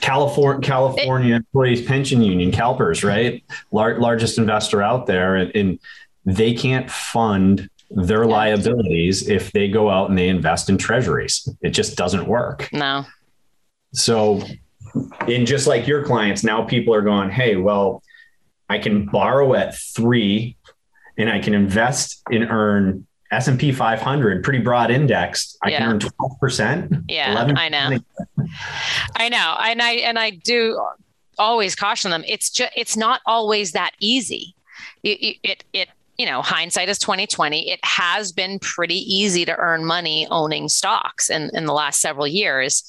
California California it, Employees Pension Union CalPERS right? Lar- largest investor out there and, and, they can't fund their yeah. liabilities if they go out and they invest in treasuries. It just doesn't work. No. So in just like your clients now people are going hey well I can borrow at 3 and I can invest and earn S&P 500, pretty broad indexed. I yeah. can earn 12%. Yeah, 11%. I know. I know. And I, and I do always caution them. It's just, it's not always that easy. It, it, it, you know, hindsight is 2020. It has been pretty easy to earn money owning stocks in, in the last several years.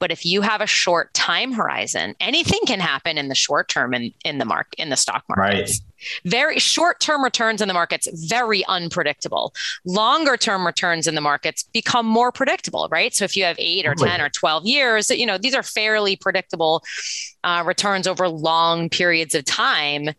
But if you have a short time horizon, anything can happen in the short term in, in the mark in the stock market. Right. Very short term returns in the markets, very unpredictable. Longer term returns in the markets become more predictable, right? So if you have eight or 10 or 12 years, you know, these are fairly predictable uh, returns over long periods of time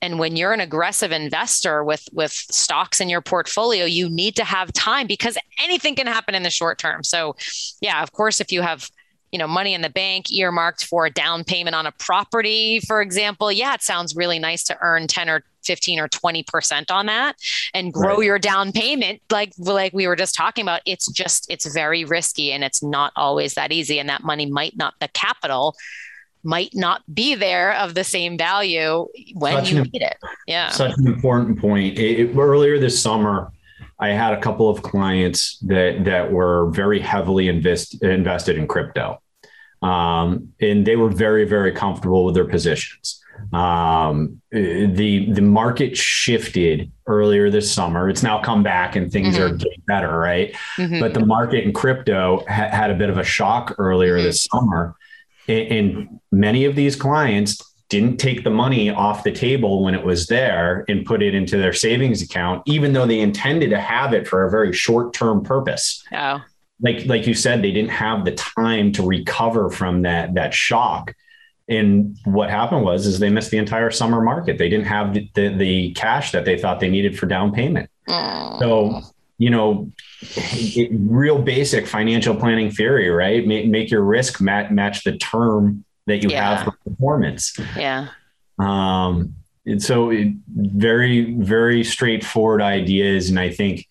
and when you're an aggressive investor with with stocks in your portfolio you need to have time because anything can happen in the short term so yeah of course if you have you know money in the bank earmarked for a down payment on a property for example yeah it sounds really nice to earn 10 or 15 or 20% on that and grow right. your down payment like like we were just talking about it's just it's very risky and it's not always that easy and that money might not the capital might not be there of the same value when such you an, need it. Yeah. Such an important point. It, it, earlier this summer, I had a couple of clients that that were very heavily invest, invested in crypto. Um, and they were very, very comfortable with their positions. Um, the the market shifted earlier this summer. It's now come back and things mm-hmm. are getting better, right? Mm-hmm. But the market in crypto ha- had a bit of a shock earlier mm-hmm. this summer, and many of these clients didn't take the money off the table when it was there and put it into their savings account, even though they intended to have it for a very short term purpose. Oh. Like, like you said, they didn't have the time to recover from that, that shock. And what happened was, is they missed the entire summer market. They didn't have the, the, the cash that they thought they needed for down payment. Mm. So you know, real basic financial planning theory, right? Make, make your risk match, match the term that you yeah. have for performance. Yeah. Um, and so it, very, very straightforward ideas. And I think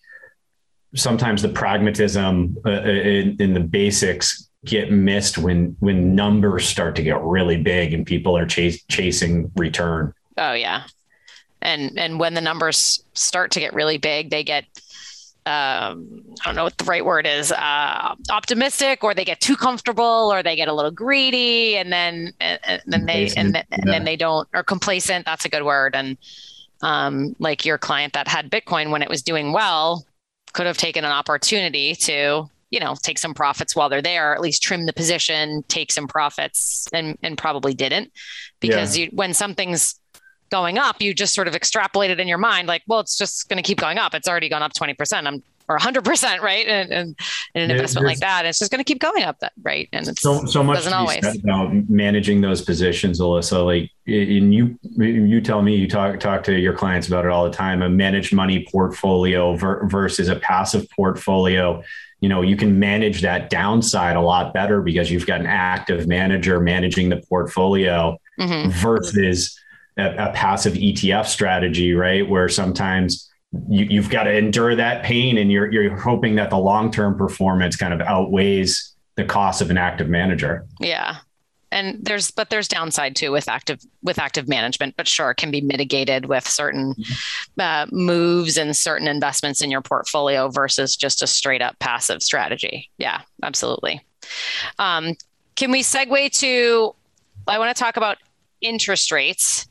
sometimes the pragmatism uh, uh, in, in the basics get missed when, when numbers start to get really big and people are chase, chasing return. Oh yeah. And, and when the numbers start to get really big, they get, um, I don't know what the right word is, uh, optimistic, or they get too comfortable, or they get a little greedy, and then and, and then they and, th- and, then they don't, or complacent. That's a good word. And um, like your client that had Bitcoin when it was doing well, could have taken an opportunity to you know take some profits while they're there, or at least trim the position, take some profits, and and probably didn't because yeah. you when something's going up, you just sort of extrapolate it in your mind, like, well, it's just going to keep going up. It's already gone up 20%. I'm or 100%, right? And, and in an investment like that, it's just going to keep going up, that right? And it's so, so much about managing those positions, Alyssa. Like, and you, you tell me, you talk talk to your clients about it all the time. A managed money portfolio versus a passive portfolio. You know, you can manage that downside a lot better because you've got an active manager managing the portfolio mm-hmm. versus a, a passive ETF strategy, right? Where sometimes you, have got to endure that pain and you're, you're hoping that the long-term performance kind of outweighs the cost of an active manager. Yeah. And there's, but there's downside too with active, with active management, but sure, can be mitigated with certain mm-hmm. uh, moves and certain investments in your portfolio versus just a straight up passive strategy. Yeah, absolutely. Um, can we segue to, I want to talk about interest rates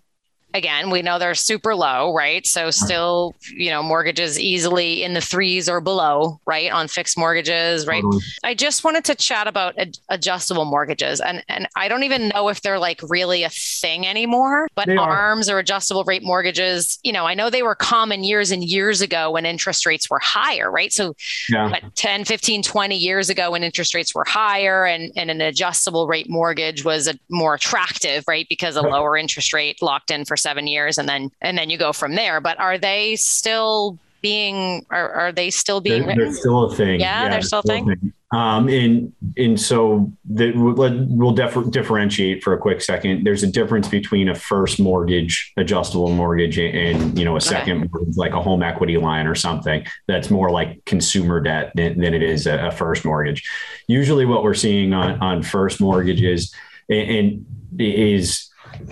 again, we know they're super low, right? So still, you know, mortgages easily in the threes or below, right? On fixed mortgages, right? Totally. I just wanted to chat about ad- adjustable mortgages. And and I don't even know if they're like really a thing anymore, but ARMs or adjustable rate mortgages, you know, I know they were common years and years ago when interest rates were higher, right? So yeah. what, 10, 15, 20 years ago when interest rates were higher and, and an adjustable rate mortgage was a, more attractive, right? Because a lower interest rate locked in for seven years and then and then you go from there but are they still being are, are they still being they're, they're still a thing yeah, yeah they're still, still a thing, thing. Um, and and so that we'll def- differentiate for a quick second. There's a difference between a first mortgage, adjustable mortgage, and you know a second okay. mortgage, like a home equity line or something that's more like consumer debt than, than it is a, a, first mortgage. Usually, what we're seeing on on first mortgages and, and is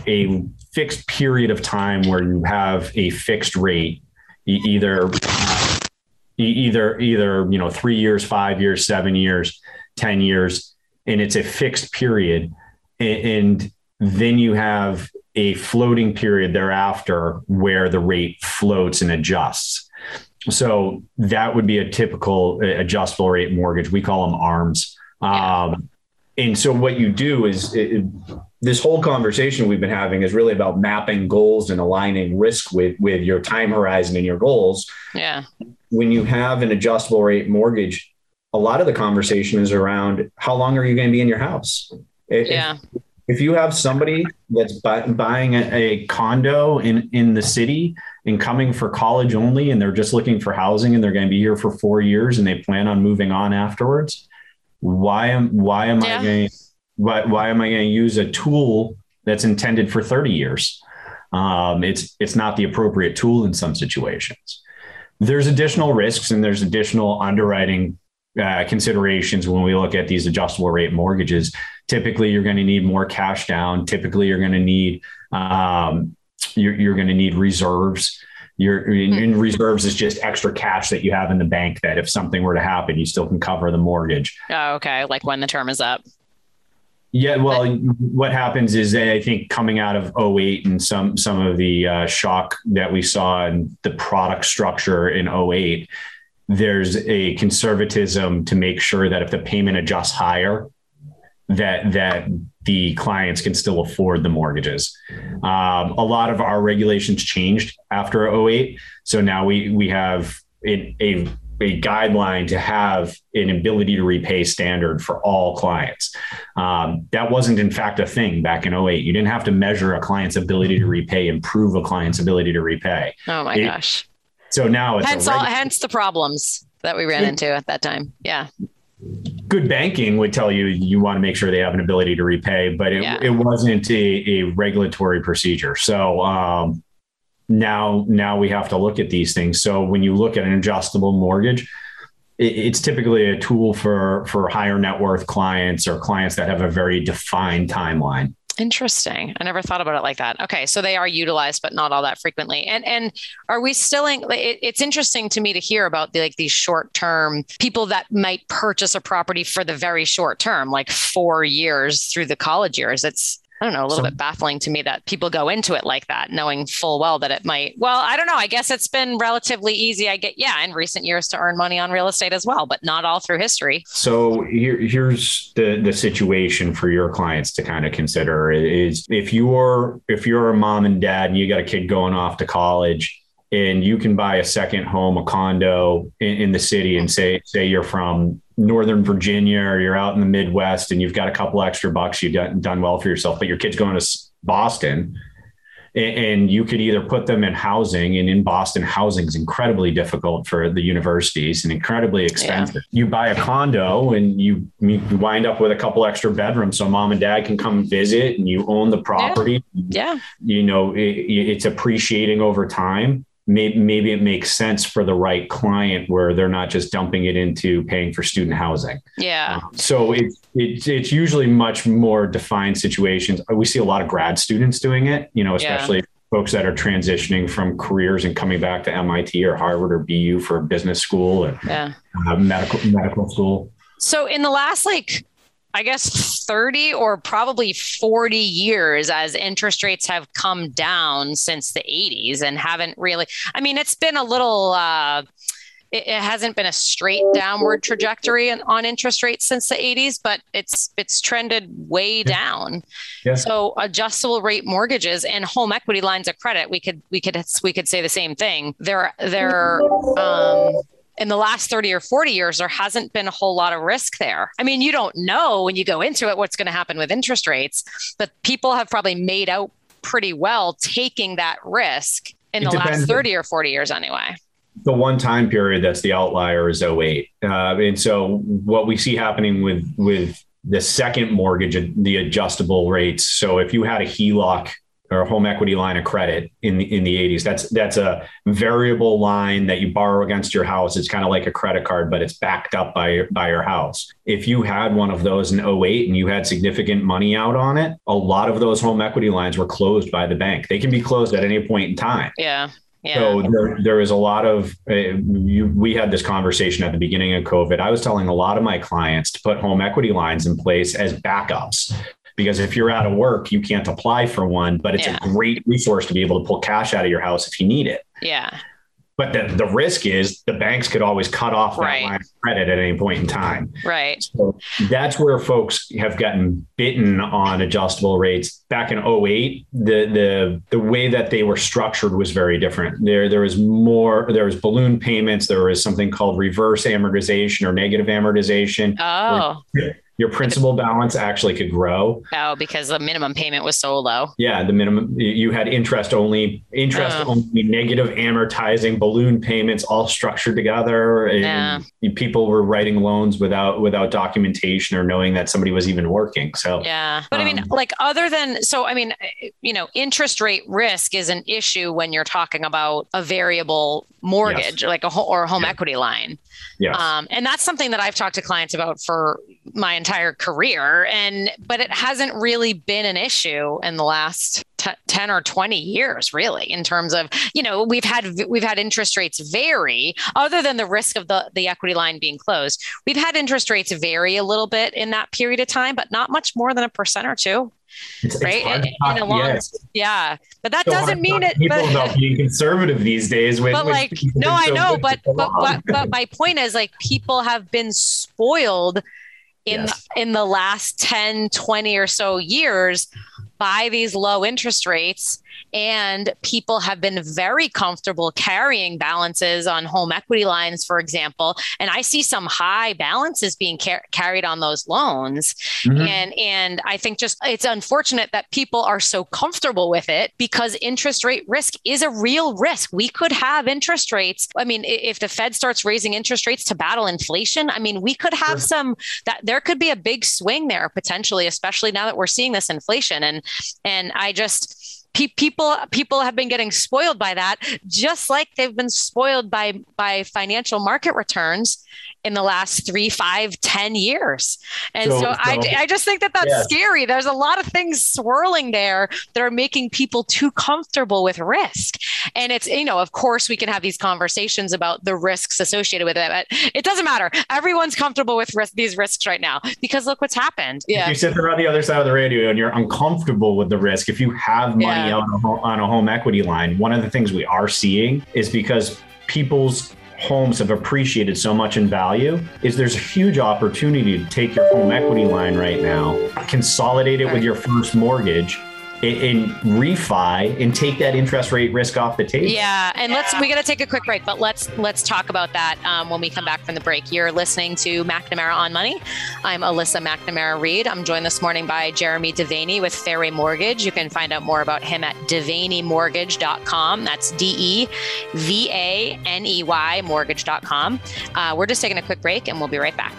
a fixed period of time where you have a fixed rate, either either either you know three years, five years, seven years, ten years, and it's a fixed period, and then you have a floating period thereafter where the rate floats and adjusts. So that would be a typical adjustable rate mortgage. We call them ARMs. Um, and so what you do is it, this whole conversation we've been having is really about mapping goals and aligning risk with with your time horizon and your goals. Yeah. When you have an adjustable rate mortgage, a lot of the conversation is around how long are you going to be in your house? If, yeah. If you have somebody that's buy, buying a, a condo in in the city and coming for college only, and they're just looking for housing, and they're going to be here for four years, and they plan on moving on afterwards, why am why am yeah. I going why why am I going to use a tool that's intended for 30 years? Um, it's it's not the appropriate tool in some situations. There's additional risks and there's additional underwriting uh, considerations when we look at these adjustable rate mortgages. Typically, you're going to need more cash down. Typically, you're going to need um, you're, you're going to need reserves. Your in, hmm. reserves is just extra cash that you have in the bank that if something were to happen, you still can cover the mortgage. Oh, okay. Like when the term is up. Yeah, well, what happens is I think coming out of 08 and some some of the uh, shock that we saw in the product structure in 08, there's a conservatism to make sure that if the payment adjusts higher, that that the clients can still afford the mortgages. Um, a lot of our regulations changed after 08. So now we we have a, a, a guideline to have an ability to repay standard for all clients. Um, that wasn't in fact a thing back in 08. You didn't have to measure a client's ability to repay, improve a client's ability to repay. Oh my it, gosh. So now it's hence, all, hence the problems that we ran into at that time. Yeah good banking would tell you you want to make sure they have an ability to repay, but it, yeah. it wasn't a, a, regulatory procedure. So um, now now we have to look at these things. So when you look at an adjustable mortgage, it's typically a tool for for higher net worth clients or clients that have a very defined timeline. Interesting. I never thought about it like that. Okay, so they are utilized, but not all that frequently. And and are we still in? It, it's interesting to me to hear about the, like these short term people that might purchase a property for the very short term, like four years through the college years. It's I don't know, a little so, bit baffling to me that people go into it like that, knowing full well that it might. Well, I don't know. I guess it's been relatively easy. I get, yeah, in recent years to earn money on real estate as well, but not all through history. So here, here's the the situation for your clients to kind of consider is if you're if you're a mom and dad and you got a kid going off to college and you can buy a second home, a condo in, in the city, and say say you're from Northern Virginia or you're out in the Midwest and you've got a couple extra bucks, you've done, done well for yourself, but your kid's going to Boston. And you could either put them in housing and in boston housing is incredibly difficult for the universities and incredibly expensive. Yeah. you buy a condo and you, you wind up with a couple extra bedrooms so mom and dad can come visit and you own the property. Yeah, yeah. you know it, it's appreciating over time maybe, maybe it makes sense for the right client where they're not just dumping it into paying for student housing. Yeah. Um, so it, it, it's usually much more defined situations. We see a lot of grad students doing it, you know, especially yeah. folks that are transitioning from careers and coming back to MIT or Harvard or BU for business school and yeah. uh, medical medical school. So in the last like I guess 30 or probably 40 years as interest rates have come down since the 80s and haven't really, I mean, it's been a little, uh, it, it hasn't been a straight downward trajectory on interest rates since the 80s, but it's it's trended way down. Yeah. So adjustable rate mortgages and home equity lines of credit, we could we could we could say the same thing. They're they're um, in the last 30 or 40 years, there hasn't been a whole lot of risk there. I mean, you don't know when you go into it what's going to happen with interest rates, but people have probably made out pretty well taking that risk in it the last 30 or 40 years anyway. The one time period that's the outlier is 08. Uh, and so what we see happening with with the second mortgage, the adjustable rates. So if you had a HELOC or a home equity line of credit in the in the 80s. That's that's a variable line that you borrow against your house. It's kind of like a credit card, but it's backed up by by your house. If you had one of those in 08 and you had significant money out on it, a lot of those home equity lines were closed by the bank. They can be closed at any point in time. Yeah. Yeah. So there, there is a lot of, uh, you, we had this conversation at the beginning of COVID. I was telling a lot of my clients to put home equity lines in place as backups because if you're out of work, you can't apply for one, but it's yeah. a great resource to be able to pull cash out of your house if you need it. Yeah. but the, the risk is the banks could always cut off that Right. line of credit at any point in time. Right. So that's where folks have gotten bitten on adjustable rates. Back in 08, the the the way that they were structured was very different. There there was more there was balloon payments, there was something called reverse amortization or negative amortization. Oh, Your principal balance actually could grow. oh, because the minimum payment was so low. Yeah, the minimum you had interest only, interest Oh. only, negative amortizing, balloon payments all structured together, and people were writing loans without without documentation or knowing that somebody was even working. So Yeah. But I mean, Um, like, other than, so, I mean, you know, interest rate risk is an issue when you're talking about a variable mortgage, like a or a home Yeah. equity line. Yes, Um, and that's something that I've talked to clients about for my entire career. And, but it hasn't really been an issue in the last t- 10 or 20 years, really, in terms of, you know, we've had, we've had interest rates vary other than the risk of the, the equity line being closed. We've had interest rates vary a little bit in that period of time, but not much more than a percent or two. It's, it's right? hard In- a long- yeah, Yeah. But that so doesn't mean it. People But, about being conservative these days. When, but like, no, I so know, but, but, but, but my point is like people have been spoiled in Yes. in the last 10 20 or so years by these low interest rates and people have been very comfortable carrying balances on home equity lines for example. And i see some high balances being car- carried on those loans. Mhm. and and i think just it's unfortunate that people are so comfortable with it because interest rate risk is a real risk. We could have interest rates. I mean if the fed starts raising interest rates to battle inflation i mean we could have Sure. some that there could be a big swing there potentially especially now that we're seeing this inflation. And and i just pe- people people have been getting spoiled by that just like they've been spoiled by by financial market returns in the last three five ten years. And so, So- I, so- I just think that that's Yes. scary. There's a lot of things swirling there that are making people too comfortable with risk. And it's you know of course we can have these conversations about the risks associated with it but it doesn't matter. Everyone's comfortable with risk, these risks right now because look what's happened. If you sit there on the other side of the radio and you're uncomfortable with the risk, if you have money Yeah. On, a home, on a home equity line, one of the things we are seeing is because people's homes have appreciated so much in value is there's a huge opportunity to take your home equity line right now consolidate it with your first mortgage and refi and take that interest rate risk off the table Yeah, and let's we got to take a quick break, but let's let's talk about that um, when we come back from the break. You're listening to McNamara on Money. I'm Alyssa McNamara Reed. I'm joined this morning by Jeremy Devaney with Fairway Mortgage. You can find out more about him at devaneymortgage.com. That's D E V A N E Y mortgage.com. Uh, we're just taking a quick break, and we'll be right back.